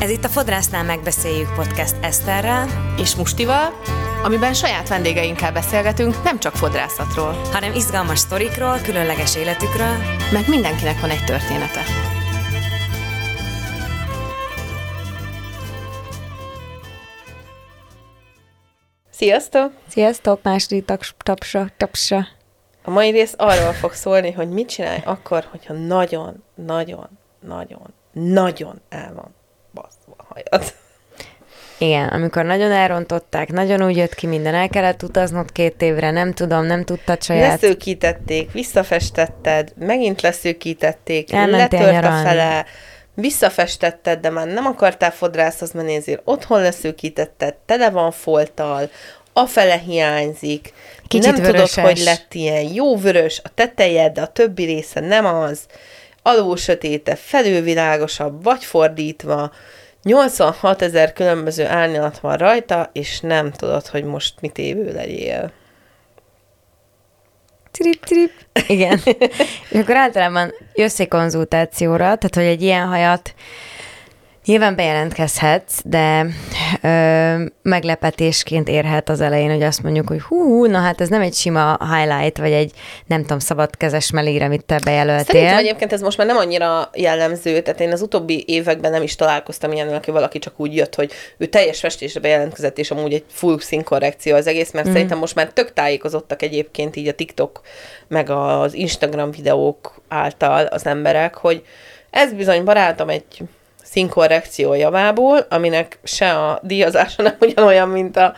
Ez itt a Fodrásznál megbeszéljük podcast Eszterrel és Mustival, amiben saját vendégeinkkel beszélgetünk nem csak fodrászatról, hanem izgalmas sztorikról, különleges életükről, meg mindenkinek van egy története. Sziasztok! Sziasztok, második taps, tapsa, tapsa. A mai rész arról fog szólni, hogy mit csinálj akkor, hogyha nagyon, nagyon, nagyon, nagyon el van a hajad. Igen, amikor nagyon elrontották, nagyon úgy jött ki minden, el kellett utaznod két évre, nem tudom, nem tudtad saját. Leszőkítették, visszafestetted, megint leszőkítették, Elmentél letört a nyaralni. fele, visszafestetted, de már nem akartál fodrászhoz menni, ezért otthon leszőkítetted, tele van folttal, a fele hiányzik, Kicsit nem vöröses. tudod, hogy lett ilyen jó vörös a teteje, de a többi része nem az, alul sötéte, felülvilágosabb, vagy fordítva, 86 ezer különböző árnyalat van rajta, és nem tudod, hogy most mit évő legyél. Trip, trip. Igen. és akkor általában jössz egy konzultációra, tehát hogy egy ilyen hajat nyilván bejelentkezhetsz, de ö, meglepetésként érhet az elején, hogy azt mondjuk, hogy hú, hú, na hát ez nem egy sima highlight, vagy egy nem tudom, szabadkezes melír, amit te bejelöltél. Szerintem egyébként ez most már nem annyira jellemző, tehát én az utóbbi években nem is találkoztam ilyen, hogy valaki csak úgy jött, hogy ő teljes festésre bejelentkezett, és amúgy egy full színkorrekció az egész, mert mm. szerintem most már tök tájékozottak egyébként így a TikTok, meg az Instagram videók által az emberek, hogy ez bizony barátom egy színkorrekció javából, aminek se a díjazása nem ugyanolyan, mint a,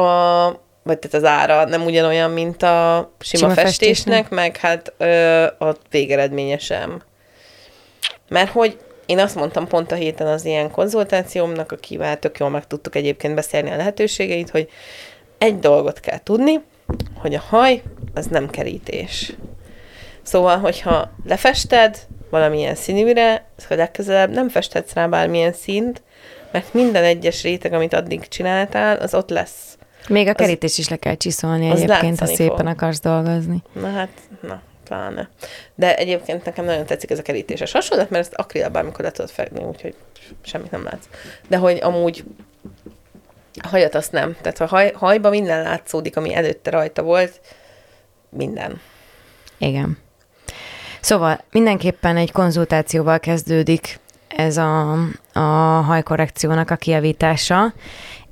a vagy tehát az ára nem ugyanolyan, mint a sima, Sima festésnek, festésnek. meg hát ö, a végeredménye sem. Mert hogy én azt mondtam pont a héten az ilyen konzultációmnak, akivel tök jól meg tudtuk egyébként beszélni a lehetőségeit, hogy egy dolgot kell tudni, hogy a haj az nem kerítés. Szóval, hogyha lefested valamilyen színűre, szóval legközelebb nem festetsz rá bármilyen színt, mert minden egyes réteg, amit addig csináltál, az ott lesz. Még a kerítés is le kell csiszolni az egyébként, ha szépen fog. akarsz dolgozni. Na hát, na, pláne. De egyébként nekem nagyon tetszik ez a kerítéses hasonlat, mert ezt akrilel bármikor le tudod fekni, úgyhogy semmit nem látsz. De hogy amúgy a hajat azt nem. Tehát a haj, hajba minden látszódik, ami előtte rajta volt, minden. Igen. Szóval mindenképpen egy konzultációval kezdődik ez a, a hajkorrekciónak a kiavítása,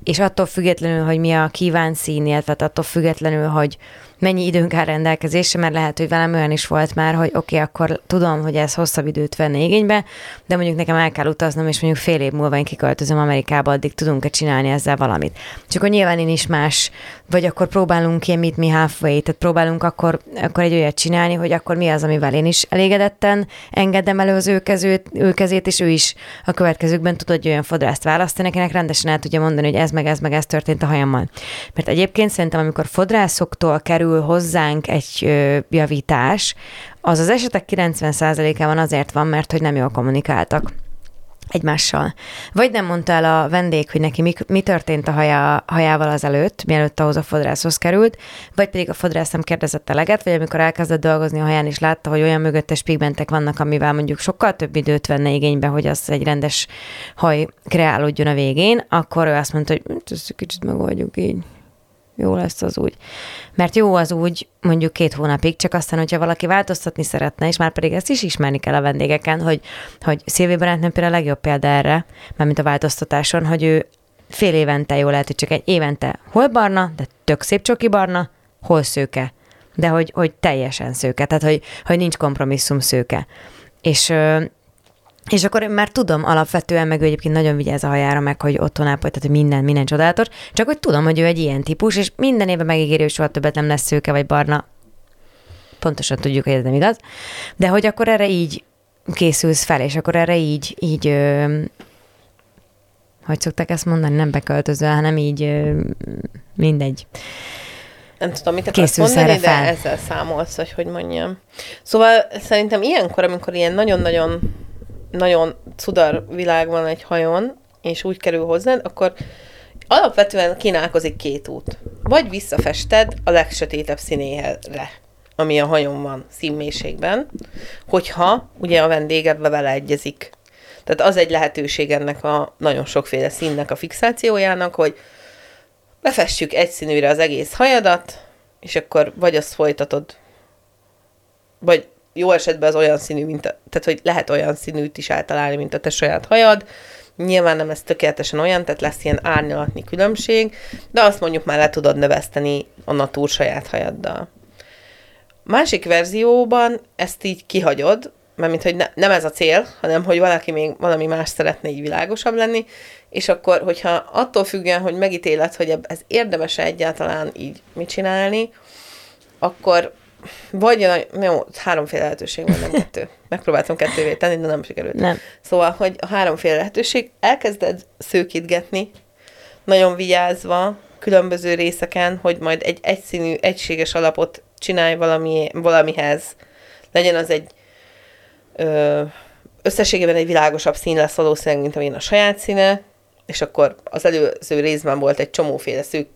és attól függetlenül, hogy mi a kívánt szín, illetve attól függetlenül, hogy mennyi időnk áll rendelkezésre, mert lehet, hogy velem olyan is volt már, hogy oké, okay, akkor tudom, hogy ez hosszabb időt venne igénybe, de mondjuk nekem el kell utaznom, és mondjuk fél év múlva én kiköltözöm Amerikába, addig tudunk-e csinálni ezzel valamit. És akkor nyilván én is más, vagy akkor próbálunk ilyen meet me halfway, tehát próbálunk akkor, akkor egy olyat csinálni, hogy akkor mi az, amivel én is elégedetten engedem elő az ő, kezőt, ő kezét, és ő is a következőkben tud egy olyan fodrászt választani, akinek rendesen el tudja mondani, hogy ez meg ez meg ez történt a hajammal. Mert egyébként szerintem, amikor fodrászoktól kerül hozzánk egy ö, javítás, az az esetek 90%-ában azért van, mert hogy nem jól kommunikáltak egymással. Vagy nem mondta el a vendég, hogy neki mi, mi történt a haja, hajával az előtt, mielőtt ahhoz a fodrászhoz került, vagy pedig a fodrász nem kérdezett eleget, vagy amikor elkezdett dolgozni a haján, és látta, hogy olyan mögöttes pigmentek vannak, amivel mondjuk sokkal több időt venne igénybe, hogy az egy rendes haj kreálódjon a végén, akkor ő azt mondta, hogy "Hát ezt kicsit megoldjuk így. Jó lesz az úgy. Mert jó az úgy mondjuk két hónapig, csak aztán, hogyha valaki változtatni szeretne, és már pedig ezt is ismerni kell a vendégeken, hogy, hogy Szilvi barátnőm például a legjobb példa erre, mármint a változtatáson, hogy ő fél évente jó lehet, hogy csak egy évente hol barna, de tök szép csoki barna, hol szőke. De hogy, hogy teljesen szőke, tehát hogy, hogy nincs kompromisszum szőke. És és akkor én már tudom alapvetően, meg ő egyébként nagyon vigyáz a hajára, meg hogy otthon ápolt, tehát hogy minden, minden csodálatos, csak hogy tudom, hogy ő egy ilyen típus, és minden évben megígéri, hogy soha többet nem lesz szőke vagy barna. Pontosan tudjuk, hogy ez nem igaz. De hogy akkor erre így készülsz fel, és akkor erre így, így ö, hogy szokták ezt mondani, nem beköltözöl, hanem így ö, mindegy. Nem tudom, mit akarsz Készülsz mondani, de fel. ezzel számolsz, hogy hogy mondjam. Szóval szerintem ilyenkor, amikor ilyen nagyon-nagyon nagyon cudar világ van egy hajon, és úgy kerül hozzád, akkor alapvetően kínálkozik két út. Vagy visszafested a legsötétebb színéhez ami a hajon van színmélységben, hogyha ugye a vendég ebbe vele egyezik. Tehát az egy lehetőség ennek a nagyon sokféle színnek a fixációjának, hogy befestjük egy színűre az egész hajadat, és akkor vagy azt folytatod, vagy jó esetben az olyan színű, mint a, tehát hogy lehet olyan színűt is általálni, mint a te saját hajad, Nyilván nem lesz tökéletesen olyan, tehát lesz ilyen árnyalatni különbség, de azt mondjuk már le tudod növeszteni a natúr saját hajaddal. Másik verzióban ezt így kihagyod, mert mint hogy ne, nem ez a cél, hanem hogy valaki még valami más szeretne így világosabb lenni, és akkor, hogyha attól függően, hogy megítéled, hogy ez érdemes egyáltalán így mit csinálni, akkor vagy, jó, háromféle lehetőség van, nem kettő. Megpróbáltam kettővé tenni, de nem sikerült. Nem. Szóval, hogy a háromféle lehetőség, elkezded szőkítgetni, nagyon vigyázva, különböző részeken, hogy majd egy egyszínű, egységes alapot csinálj valami, valamihez. Legyen az egy ö, összességében egy világosabb szín lesz valószínűleg, mint amilyen a saját színe, és akkor az előző részben volt egy csomóféle szűk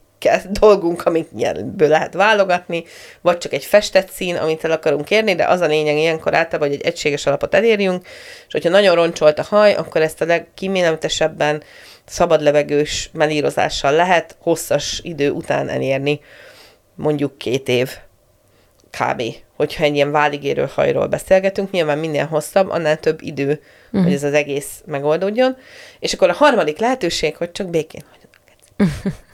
dolgunk, amit ilyenből lehet válogatni, vagy csak egy festett szín, amit el akarunk érni, de az a lényeg ilyenkor általában, hogy egy egységes alapot elérjünk, és hogyha nagyon roncsolt a haj, akkor ezt a legkíméletesebben szabad levegős melírozással lehet hosszas idő után elérni, mondjuk két év kb. Hogyha egy ilyen váligérő hajról beszélgetünk, nyilván minél hosszabb, annál több idő, uh-huh. hogy ez az egész megoldódjon. És akkor a harmadik lehetőség, hogy csak békén hagyod.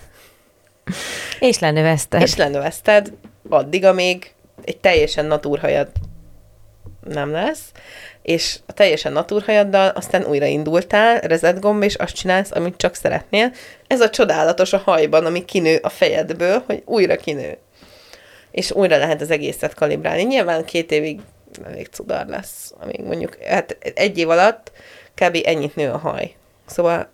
És lenöveszted. És lenöveszted, addig, amíg egy teljesen natúrhajad nem lesz, és a teljesen natúrhajaddal aztán újraindultál, reset gomb, és azt csinálsz, amit csak szeretnél. Ez a csodálatos a hajban, ami kinő a fejedből, hogy újra kinő. És újra lehet az egészet kalibrálni. Nyilván két évig elég cudar lesz, amíg mondjuk, hát egy év alatt kb. ennyit nő a haj. Szóval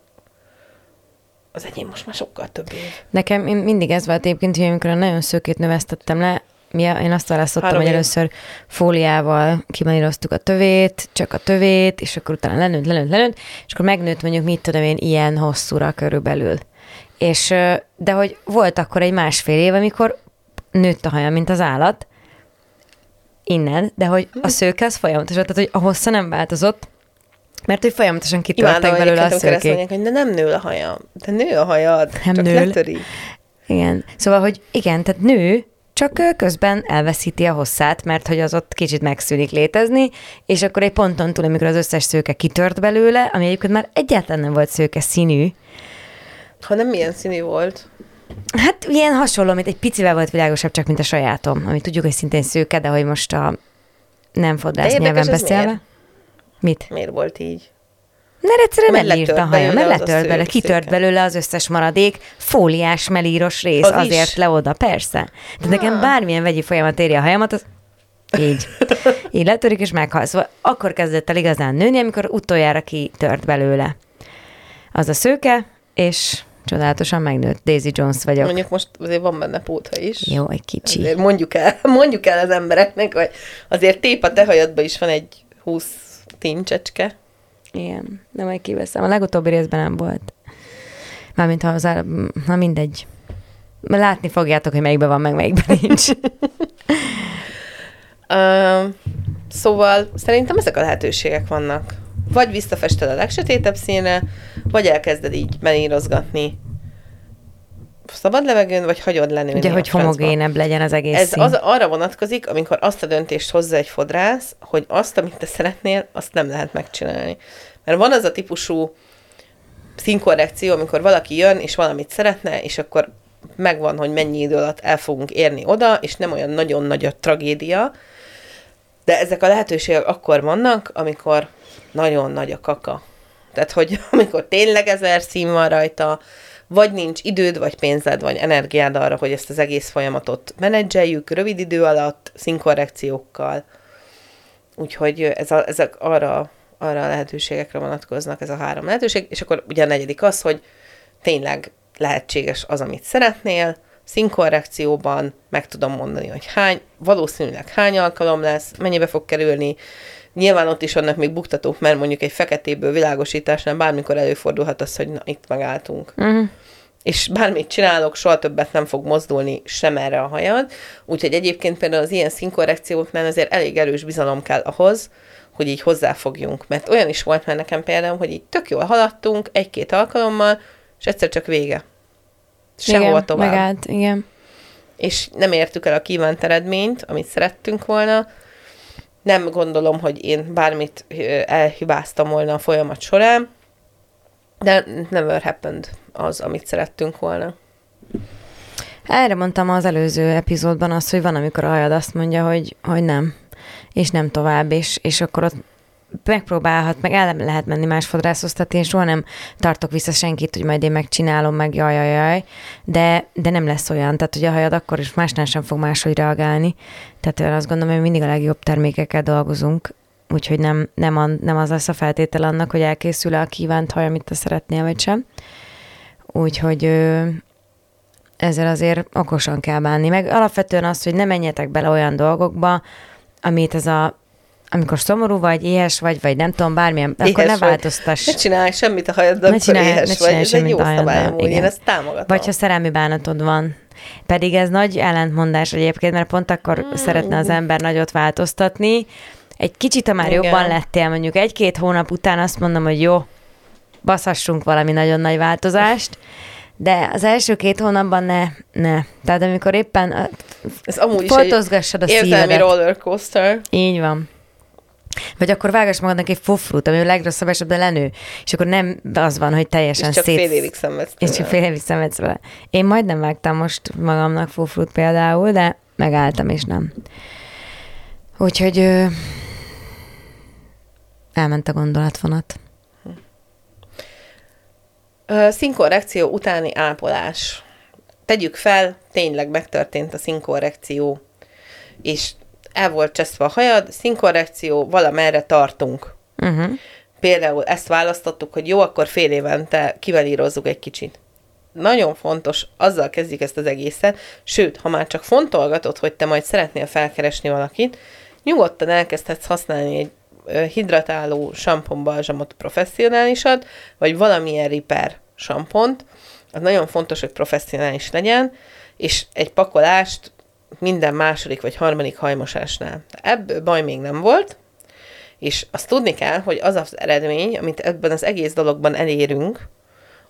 az enyém most már sokkal több év. Nekem mindig ez volt egyébként, hogy amikor nagyon szőkét növesztettem le, mi, én azt választottam, Három hogy év. először fóliával kimaníroztuk a tövét, csak a tövét, és akkor utána lenőtt, lenőtt, lenőtt, és akkor megnőtt mondjuk, mit tudom én, ilyen hosszúra körülbelül. És, de hogy volt akkor egy másfél év, amikor nőtt a haja, mint az állat, innen, de hogy a szőke az folyamatos, tehát hogy a hossza nem változott, mert hogy folyamatosan kitörtek belőle a szőkék. Mondják, hogy de nem nő a hajam. De nő a hajad, nem csak nő. letöri. Igen. Szóval, hogy igen, tehát nő, csak közben elveszíti a hosszát, mert hogy az ott kicsit megszűnik létezni, és akkor egy ponton túl, amikor az összes szőke kitört belőle, ami egyébként már egyáltalán nem volt szőke színű. Ha nem milyen színű volt? Hát ilyen hasonló, mint egy picivel volt világosabb, csak mint a sajátom, ami tudjuk, hogy szintén szőke, de hogy most a nem fodrász nyelven beszélve. Miért? Mit? Miért volt így? Mert egyszerűen nem írt a haja, mert letört belőle, kitört belőle az összes maradék fóliás melíros rész, az azért is. le oda, persze. Tehát nekem bármilyen vegyi folyamat éri a hajamat, az így. Így letörik és meghalsz. Szóval akkor kezdett el igazán nőni, amikor utoljára kitört belőle. Az a szőke, és csodálatosan megnőtt. Daisy Jones vagyok. Mondjuk most azért van benne pótha is. Jó, egy kicsi. Azért mondjuk el, mondjuk el az embereknek, hogy azért tép a te hajadban is van egy 20 tincsecske. Igen, de majd kiveszem. A legutóbbi részben nem volt. Mármint ha az na mindegy. Látni fogjátok, hogy melyikben van, meg melyikben nincs. uh, szóval szerintem ezek a lehetőségek vannak. Vagy visszafested a legsötétebb színre, vagy elkezded így menírozgatni szabad levegőn, vagy hagyod lenni. Ugye, hogy homogénebb legyen az egész Ez az, arra vonatkozik, amikor azt a döntést hozza egy fodrász, hogy azt, amit te szeretnél, azt nem lehet megcsinálni. Mert van az a típusú színkorrekció, amikor valaki jön, és valamit szeretne, és akkor megvan, hogy mennyi idő alatt el fogunk érni oda, és nem olyan nagyon nagy a tragédia, de ezek a lehetőségek akkor vannak, amikor nagyon nagy a kaka. Tehát, hogy amikor tényleg ezer szín van rajta, vagy nincs időd, vagy pénzed, vagy energiád arra, hogy ezt az egész folyamatot menedzseljük rövid idő alatt, színkorrekciókkal. Úgyhogy ez a, ezek arra, arra a lehetőségekre vonatkoznak, ez a három lehetőség, és akkor ugye a negyedik az, hogy tényleg lehetséges az, amit szeretnél, színkorrekcióban meg tudom mondani, hogy hány, valószínűleg hány alkalom lesz, mennyibe fog kerülni, Nyilván ott is vannak még buktatók, mert mondjuk egy feketéből világosításnál bármikor előfordulhat az, hogy na, itt megálltunk. Uh-huh. És bármit csinálok, soha többet nem fog mozdulni sem erre a hajad. Úgyhogy egyébként például az ilyen színkorrekcióknál azért elég erős bizalom kell ahhoz, hogy így hozzáfogjunk. Mert olyan is volt már nekem például, hogy így tök jól haladtunk egy-két alkalommal, és egyszer csak vége. Sehova igen, tovább. Megállt, igen. És nem értük el a kívánt eredményt, amit szerettünk volna. Nem gondolom, hogy én bármit elhibáztam volna a folyamat során, de never happened az, amit szerettünk volna. Erre mondtam az előző epizódban azt, hogy van, amikor a hajad azt mondja, hogy, hogy nem, és nem tovább, és, és akkor ott megpróbálhat, meg el lehet menni más fodrászoztatni, én soha nem tartok vissza senkit, hogy majd én megcsinálom, meg jaj, jaj, jaj, de, de nem lesz olyan, tehát hogy a hajad akkor is másnál sem fog máshogy reagálni. Tehát én azt gondolom, hogy mindig a legjobb termékekkel dolgozunk, úgyhogy nem, nem, a, nem az lesz a feltétel annak, hogy elkészül-e a kívánt haj, amit te szeretnél, vagy sem. Úgyhogy ezzel azért okosan kell bánni. Meg alapvetően az, hogy ne menjetek bele olyan dolgokba, amit ez a amikor szomorú vagy, éhes vagy, vagy nem tudom, bármilyen, éhes akkor ne vagy. változtass. Ne csinálj semmit a hajaddal, Ne csinálj- éhes ne vagy. csinálj Ez egy semmit jó a szabály, amúgy. Én ezt támogatom. Vagy ha szerelmi bánatod van. Pedig ez nagy ellentmondás egyébként, mert pont akkor mm. szeretne az ember nagyot változtatni. Egy kicsit, ha már Igen. jobban lettél, mondjuk egy-két hónap után azt mondom, hogy jó, baszassunk valami nagyon nagy változást, de az első két hónapban ne, ne. Tehát amikor éppen a- Ez amúgy is a egy érzelmi szívedet. rollercoaster. Így van. Vagy akkor vágass magadnak egy fofrút, ami a legrosszabb esetben lenő, és akkor nem az van, hogy És teljesen csak szét... fél évig szenvedsz. És csak fél évig szenvedsz vele. Én majdnem vágtam most magamnak fufrut például, de megálltam, és nem. Úgyhogy ö, elment a gondolatvonat. Színkorrekció utáni ápolás. Tegyük fel, tényleg megtörtént a színkorrekció, és el volt cseszve a hajad, színkorrekció, valamerre tartunk. Uh-huh. Például ezt választottuk, hogy jó, akkor fél évente kivelírozzuk egy kicsit. Nagyon fontos, azzal kezdjük ezt az egészet, sőt, ha már csak fontolgatod, hogy te majd szeretnél felkeresni valakit, nyugodtan elkezdhetsz használni egy hidratáló samponbalzsamot professzionálisat, vagy valamilyen riper sampont, az nagyon fontos, hogy professzionális legyen, és egy pakolást minden második vagy harmadik hajmosásnál. Ebből baj még nem volt, és azt tudni kell, hogy az az eredmény, amit ebben az egész dologban elérünk,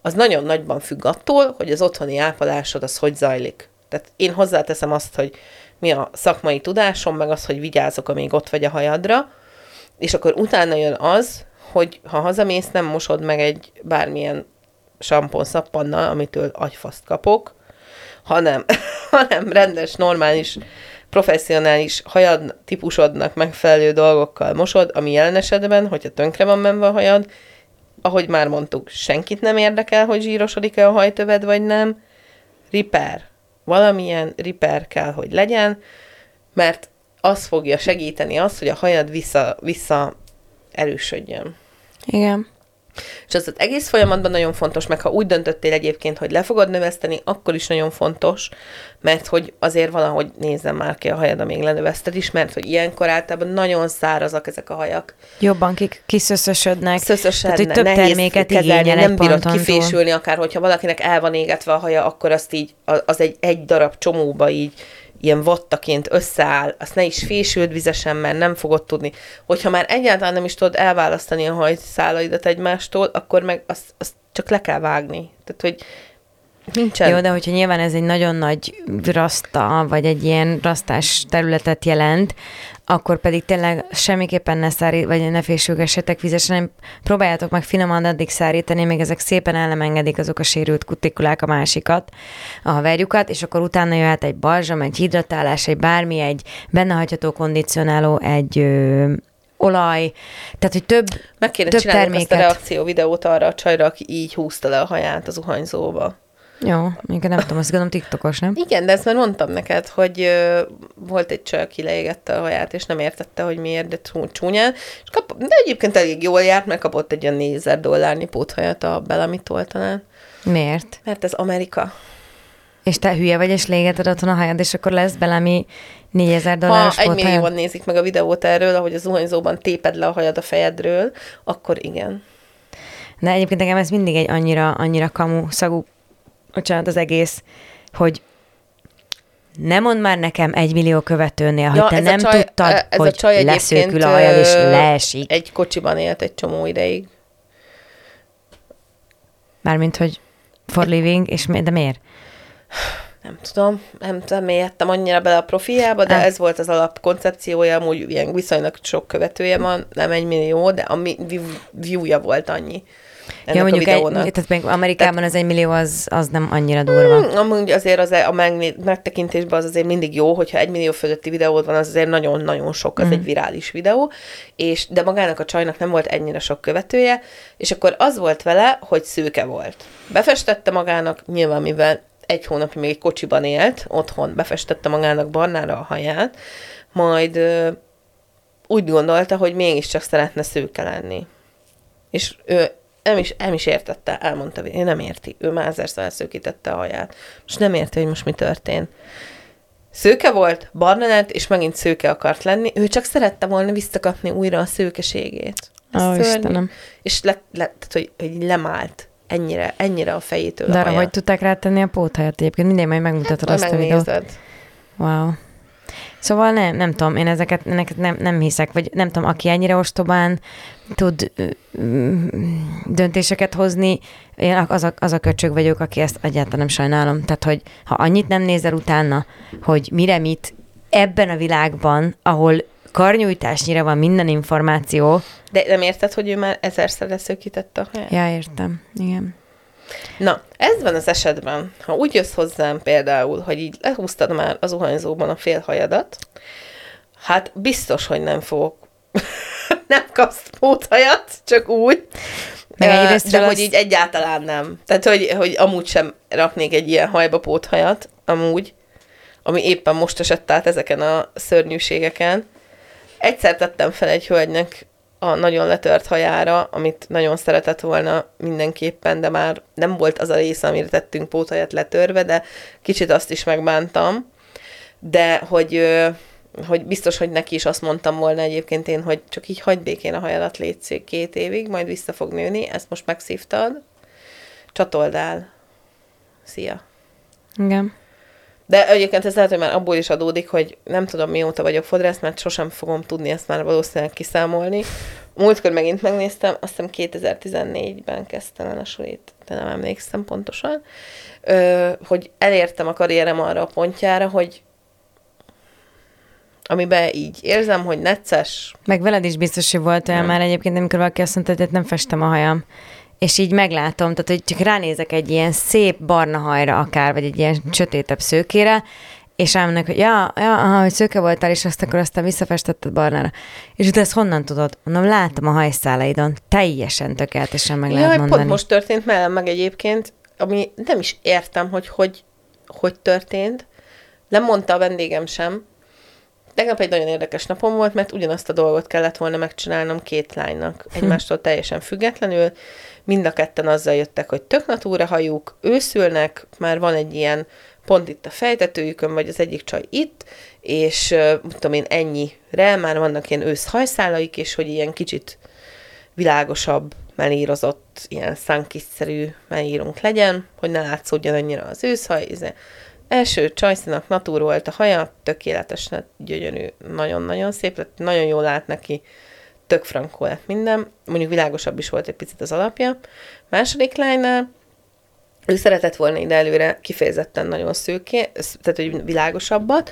az nagyon nagyban függ attól, hogy az otthoni ápolásod az hogy zajlik. Tehát én hozzáteszem azt, hogy mi a szakmai tudásom, meg az, hogy vigyázok, amíg ott vagy a hajadra, és akkor utána jön az, hogy ha hazamész, nem mosod meg egy bármilyen sampon szappannal, amitől agyfaszt kapok, hanem, hanem rendes, normális, professzionális hajad típusodnak megfelelő dolgokkal mosod, ami jelen esetben, hogyha tönkre van menve a hajad, ahogy már mondtuk, senkit nem érdekel, hogy zsírosodik-e a hajtöved, vagy nem. Riper. Valamilyen riper kell, hogy legyen, mert az fogja segíteni azt, hogy a hajad vissza, vissza erősödjön. Igen. És az az egész folyamatban nagyon fontos, meg ha úgy döntöttél egyébként, hogy le fogod növeszteni, akkor is nagyon fontos, mert hogy azért valahogy nézzem már ki a hajad, amíg lenöveszted is, mert hogy ilyenkor általában nagyon szárazak ezek a hajak. Jobban ki, kiszöszösödnek. Szöszösen, Tehát, hogy több nehéz terméket kezelni, nem bírod kifésülni, akár hogyha valakinek el van égetve a haja, akkor azt így, az egy, egy darab csomóba így ilyen vattaként összeáll, azt ne is fésüld vizesen, mert nem fogod tudni. Hogyha már egyáltalán nem is tudod elválasztani a hajszálaidat egymástól, akkor meg azt, azt csak le kell vágni. Tehát, hogy nincsen. Jó, de hogyha nyilván ez egy nagyon nagy raszta, vagy egy ilyen rasztás területet jelent, akkor pedig tényleg semmiképpen ne szárít, vagy ne fésülgessetek vizesen, hanem próbáljátok meg finoman addig szárítani, még ezek szépen el nem engedik azok a sérült kutikulák a másikat, a haverjukat, és akkor utána jöhet egy balzsam, egy hidratálás, egy bármi, egy bennehagyható kondicionáló, egy ö, olaj, tehát, hogy több, Meg kéne több csinálni azt a terméket. reakció videót arra a csajra, aki így húzta le a haját az zuhanyzóba. Jó, még nem tudom, azt gondolom TikTokos, nem? Igen, de ezt már mondtam neked, hogy ö, volt egy csaj, aki leégette a haját, és nem értette, hogy miért, de csú- csúnyán. És kap, de egyébként elég jól járt, mert kapott egy olyan 4000 dollárnyi póthajat a Bellamitól talán. Miért? Mert ez Amerika. És te hülye vagy, és légeted otthon a hajad, és akkor lesz belemi 4000 dolláros Ha egy millióan nézik meg a videót erről, ahogy a zuhanyzóban téped le a hajad a fejedről, akkor igen. De egyébként nekem ez mindig egy annyira, annyira kamu szagú, bocsánat, az egész, hogy nem mond már nekem egy millió követőnél, hogy Ja, te ez a nem csaj- tudtad, ez a hogy csaj leszőkül a hajad, és leesik. Egy kocsiban élt egy csomó ideig. Mármint, hogy for living, és mi, de miért? Nem tudom, nem tudom, mélyedtem annyira bele a profiába, de Hát. ez volt az alapkoncepciója, amúgy ilyen viszonylag sok követője van, nem egy millió, de a viewja volt annyi. Ennek Ja, a mondjuk egy, videónak. tehát még Amerikában az egy millió az, az nem annyira durva. Hmm, Amúgy azért az, a megné- megtekintésben az azért mindig jó, hogyha egy millió fölötti videód van, az azért nagyon-nagyon sok, az mm. egy virális videó, és de magának a csajnak nem volt ennyire sok követője, és akkor az volt vele, hogy szőke volt. Befestette magának, nyilván mivel egy hónapig még egy kocsiban élt, otthon befestette magának barnára a haját, majd ö, úgy gondolta, hogy mégiscsak szeretne szőke lenni. És ő nem is, nem is értette, elmondta, ő nem érti. Ő már ezerszer elszőkítette a haját. Most nem érti, hogy most mi történt. Szőke volt, barna lett, és megint szőke akart lenni. Ő csak szerette volna visszakapni újra a szőkeségét. Ó. Istenem. És le, le, tehát, hogy, hogy lemált ennyire, ennyire a fejétől De a arra hogy tudták rátenni a póthajat egyébként? Mindegy, majd megmutatod Majd azt a videót. Wow. Szóval nem, nem tudom, én ezeket, ezeket nem, nem hiszek, vagy nem tudom, aki ennyire ostobán tud mm, döntéseket hozni, én az a, az a köcsög vagyok, aki ezt egyáltalán nem sajnálom. Tehát, hogy ha annyit nem nézel utána, hogy mire mit ebben a világban, ahol karnyújtásnyira van minden információ, De nem érted, hogy ő már ezerszer leszőkítette a haját? ja, értem, igen. Na, ez van az esetben, ha úgy jössz hozzám például, hogy így lehúztad már az zuhanyzóban a fél hajadat, hát biztos, hogy nem fogok, nem kapsz póthajat, csak úgy, Meg egyrésztről de az- hogy így egyáltalán nem. Tehát, hogy, hogy amúgy sem raknék egy ilyen hajba póthajat, amúgy, ami éppen most esett át ezeken a szörnyűségeken. Egyszer tettem fel egy hölgynek a nagyon letört hajára, amit nagyon szeretett volna mindenképpen, de már nem volt az a része, amire tettünk póthajat letörve, de kicsit azt is megbántam. De hogy, hogy biztos, hogy neki is azt mondtam volna egyébként én, hogy csak így hagyd békén a hajadat létszék két évig, majd vissza fog nőni, ezt most megszívtad, csatold el. Szia! Igen. De egyébként ez lehet, hogy már abból is adódik, hogy nem tudom mióta vagyok fodrász, mert sosem fogom tudni ezt már valószínűleg kiszámolni. Múltkor megint megnéztem, azt hiszem 2014-ben kezdtem el a sulit, de nem emlékszem pontosan, ö, hogy elértem a karrierem arra a pontjára, hogy amiben így érzem, hogy necces, Meg veled is biztos, hogy volt olyan már egyébként, amikor valaki azt mondta, hogy nem festem a hajam. És így meglátom, tehát hogy csak ránézek egy ilyen szép barna hajra akár, vagy egy ilyen sötétebb szőkére, és elmondanak, hogy ja, ja aha, hogy szőke voltál, és azt akkor aztán visszafestetted barnára. És utána ezt honnan tudod? Mondom, látom a hajszálaidon. Teljesen tökéletesen meg lehet Jaj, mondani. pont most történt velem meg egyébként, ami nem is értem, hogy hogy, hogy történt. Nem mondta a vendégem sem. Tegnap egy nagyon érdekes napom volt, mert ugyanazt a dolgot kellett volna megcsinálnom két lánynak. Egymástól teljesen függetlenül. Mind a ketten azzal jöttek, hogy tök natúra hajuk, őszülnek, már van egy ilyen pont itt a fejtetőjükön, vagy az egyik csaj itt, és uh, tudom én ennyire, már vannak ilyen ősz hajszálaik, és hogy ilyen kicsit világosabb, melírozott, ilyen szánkiszerű melírunk legyen, hogy ne látszódjon annyira az őszhaj. Első csajszinak natúr volt a haja, tökéletes lett, gyönyörű, nagyon-nagyon szép lett, nagyon jól állt neki, tök frankó lett minden, mondjuk világosabb is volt egy picit az alapja. Második lánynál ő szeretett volna ide előre kifejezetten nagyon szőké, tehát hogy világosabbat,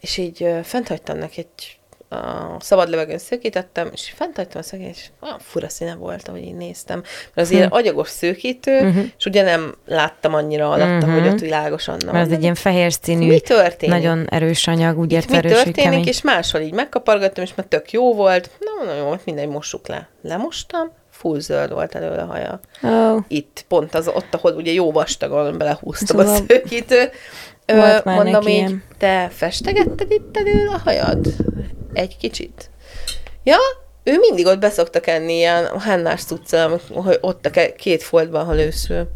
és így fent hagytam neki egy a szabad levegőn szőkítettem, és fent hagytam a szögét, és olyan fura színe volt, ahogy így néztem. Mert az ilyen agyagos szőkítő, Mhm. és ugye nem láttam annyira alatta, Mhm. hogy ott világosan Mert ez egy ilyen fehér színű, Mi történik? nagyon erős anyag, úgy Itt értve mi erős, történik, kemény. és máshol így megkapargattam, és már tök jó volt. Na, nagyon jó volt, mindegy, mossuk le. Lemostam, full zöld volt előle a haja. Ó, Itt, pont az, ott, ahol ugye jó vastagon belehúztam a Szóval szőkítő. Ö, volt már mondom neki így, ilyen. te festegetted itt elől a hajad? Egy kicsit. Ja, ő mindig ott beszokta kenni ilyen hennás cuccal, hogy ott a két foltban, ha őszül.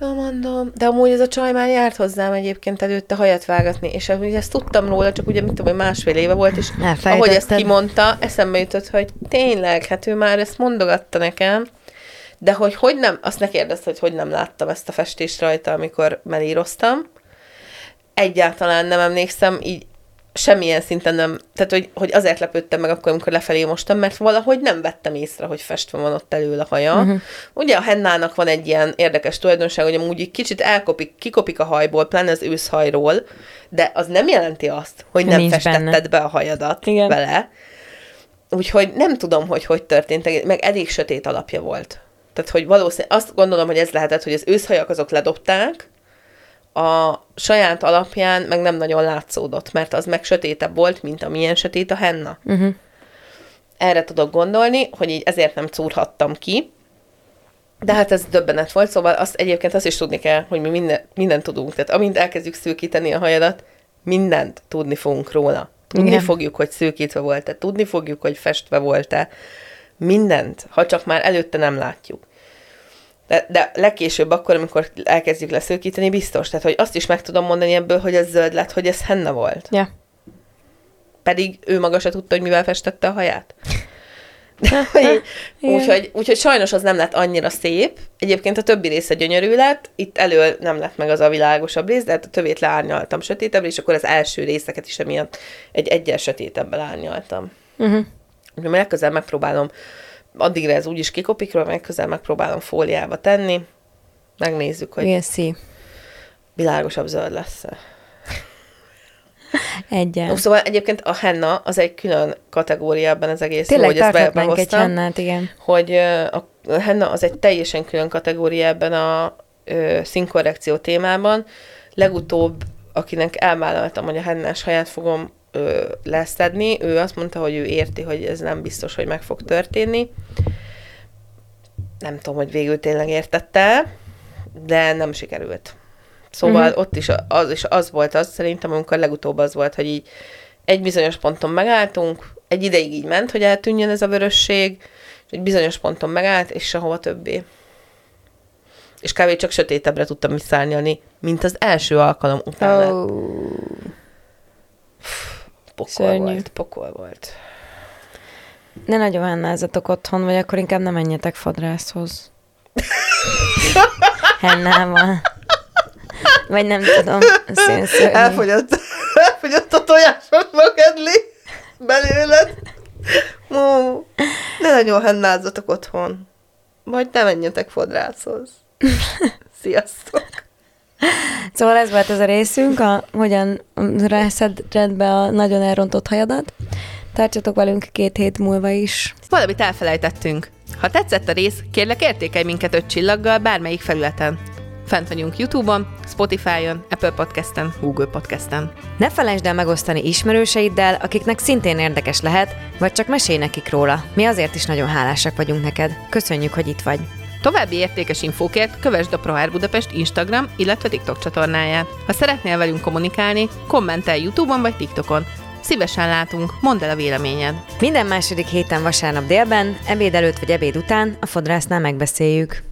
Jó, mondom. De amúgy ez a csaj már járt hozzám egyébként előtte hajat vágatni, és ugye ezt tudtam róla, csak ugye mit tudom, hogy másfél éve volt, és ahogy ezt kimondta, eszembe jutott, hogy tényleg, hát ő már ezt mondogatta nekem, de hogy hogy nem, azt ne kérdezte, hogy hogy nem láttam ezt a festést rajta, amikor melíroztam, egyáltalán nem emlékszem, így semmilyen szinten nem, tehát hogy, hogy azért lepődtem meg akkor, amikor lefelé mostam, mert valahogy nem vettem észre, hogy festve van ott elől a haja. Uh-huh. Ugye a hennának van egy ilyen érdekes tulajdonság, hogy amúgy így kicsit elkopik, kikopik a hajból, pláne az őszhajról, de az nem jelenti azt, hogy nem Nincs festetted benne. be a hajadat Igen. vele. Úgyhogy nem tudom, hogy hogy történt, meg elég sötét alapja volt. Tehát, hogy valószínűleg azt gondolom, hogy ez lehetett, hogy az őszhajak azok ledobták, a saját alapján meg nem nagyon látszódott, mert az meg sötétebb volt, mint amilyen sötét a henna. Uh-huh. Erre tudok gondolni, hogy így ezért nem szúrhattam ki, de hát ez döbbenet volt, szóval azt egyébként azt is tudni kell, hogy mi minden, mindent tudunk. Tehát amint elkezdjük szűkíteni a hajadat, mindent tudni fogunk róla. Tudni Igen. fogjuk, hogy szűkítve volt-e, tudni fogjuk, hogy festve volt-e. Mindent, ha csak már előtte nem látjuk. De, de legkésőbb akkor, amikor elkezdjük leszűkíteni, biztos. Tehát, hogy azt is meg tudom mondani ebből, hogy ez zöld lett, hogy ez henna volt. Ja. Pedig ő maga se tudta, hogy mivel festette a haját. Úgyhogy, úgyhogy sajnos az nem lett annyira szép. Egyébként a többi része gyönyörű lett, itt elől nem lett meg az a világosabb rész, de hát a tövét leárnyaltam sötétebbre, és akkor az első részeket is emiatt egy egyel sötétebbel árnyaltam. Uh-huh. Úgyhogy legközelebb megpróbálom, addigra ez úgyis kikopik róla, megközelebb megpróbálom fóliába tenni, megnézzük, hogy We'll see. világosabb zöld lesz Egyen. Szóval egyébként a henna az egy külön kategória ebben az egész, Tényleg hogy ezt be, tarthatnánk egy behoztam. hennát, igen. hogy a henna az egy teljesen külön kategória ebben a ö, színkorrekció témában. Legutóbb, akinek elvállaltam, hogy a hennás haját fogom ö, leszedni, ő azt mondta, hogy ő érti, hogy ez nem biztos, hogy meg fog történni. Nem tudom, hogy végül tényleg értette, de nem sikerült. Szóval Mhm. uh-huh. ott is az, és az volt az, szerintem, amikor legutóbb az volt, hogy így egy bizonyos ponton megálltunk, egy ideig így ment, hogy eltűnjön ez a vörösség, és egy bizonyos ponton megállt, és sehova többé. És kb. csak sötétebbre tudtam visszárnyalni, mint az első alkalom után. Oh. Pokol szörnyű. volt, pokol volt. Ne nagyon hennázatok otthon, vagy akkor inkább nem menjetek fodrászhoz. Hennával. Vagy nem tudom, szénszörnyű. Elfogyott, elfogyott a tojásos magedli belőled. Ó, ne nagyon hennázzatok otthon. Vagy ne menjetek fodrászhoz. Sziasztok! Szóval ez volt ez a részünk, a, hogyan rászed be a nagyon elrontott hajadat. Tartsatok velünk két hét múlva is. Valamit elfelejtettünk. Ha tetszett a rész, kérlek értékelj minket öt csillaggal bármelyik felületen. Fent vagyunk YouTube-on, Spotify-on, Apple Podcast-en, Google Podcast-en. Ne felejtsd el megosztani ismerőseiddel, akiknek szintén érdekes lehet, vagy csak mesélj nekik róla. Mi azért is nagyon hálásak vagyunk neked. Köszönjük, hogy itt vagy. További értékes infókért kövesd a ProHair Budapest Instagram, illetve TikTok csatornáját. Ha szeretnél velünk kommunikálni, kommentelj YouTube-on vagy TikTokon. Szívesen látunk, mondd el a véleményed. Minden második héten vasárnap délben, ebéd előtt vagy ebéd után a fodrásznál megbeszéljük.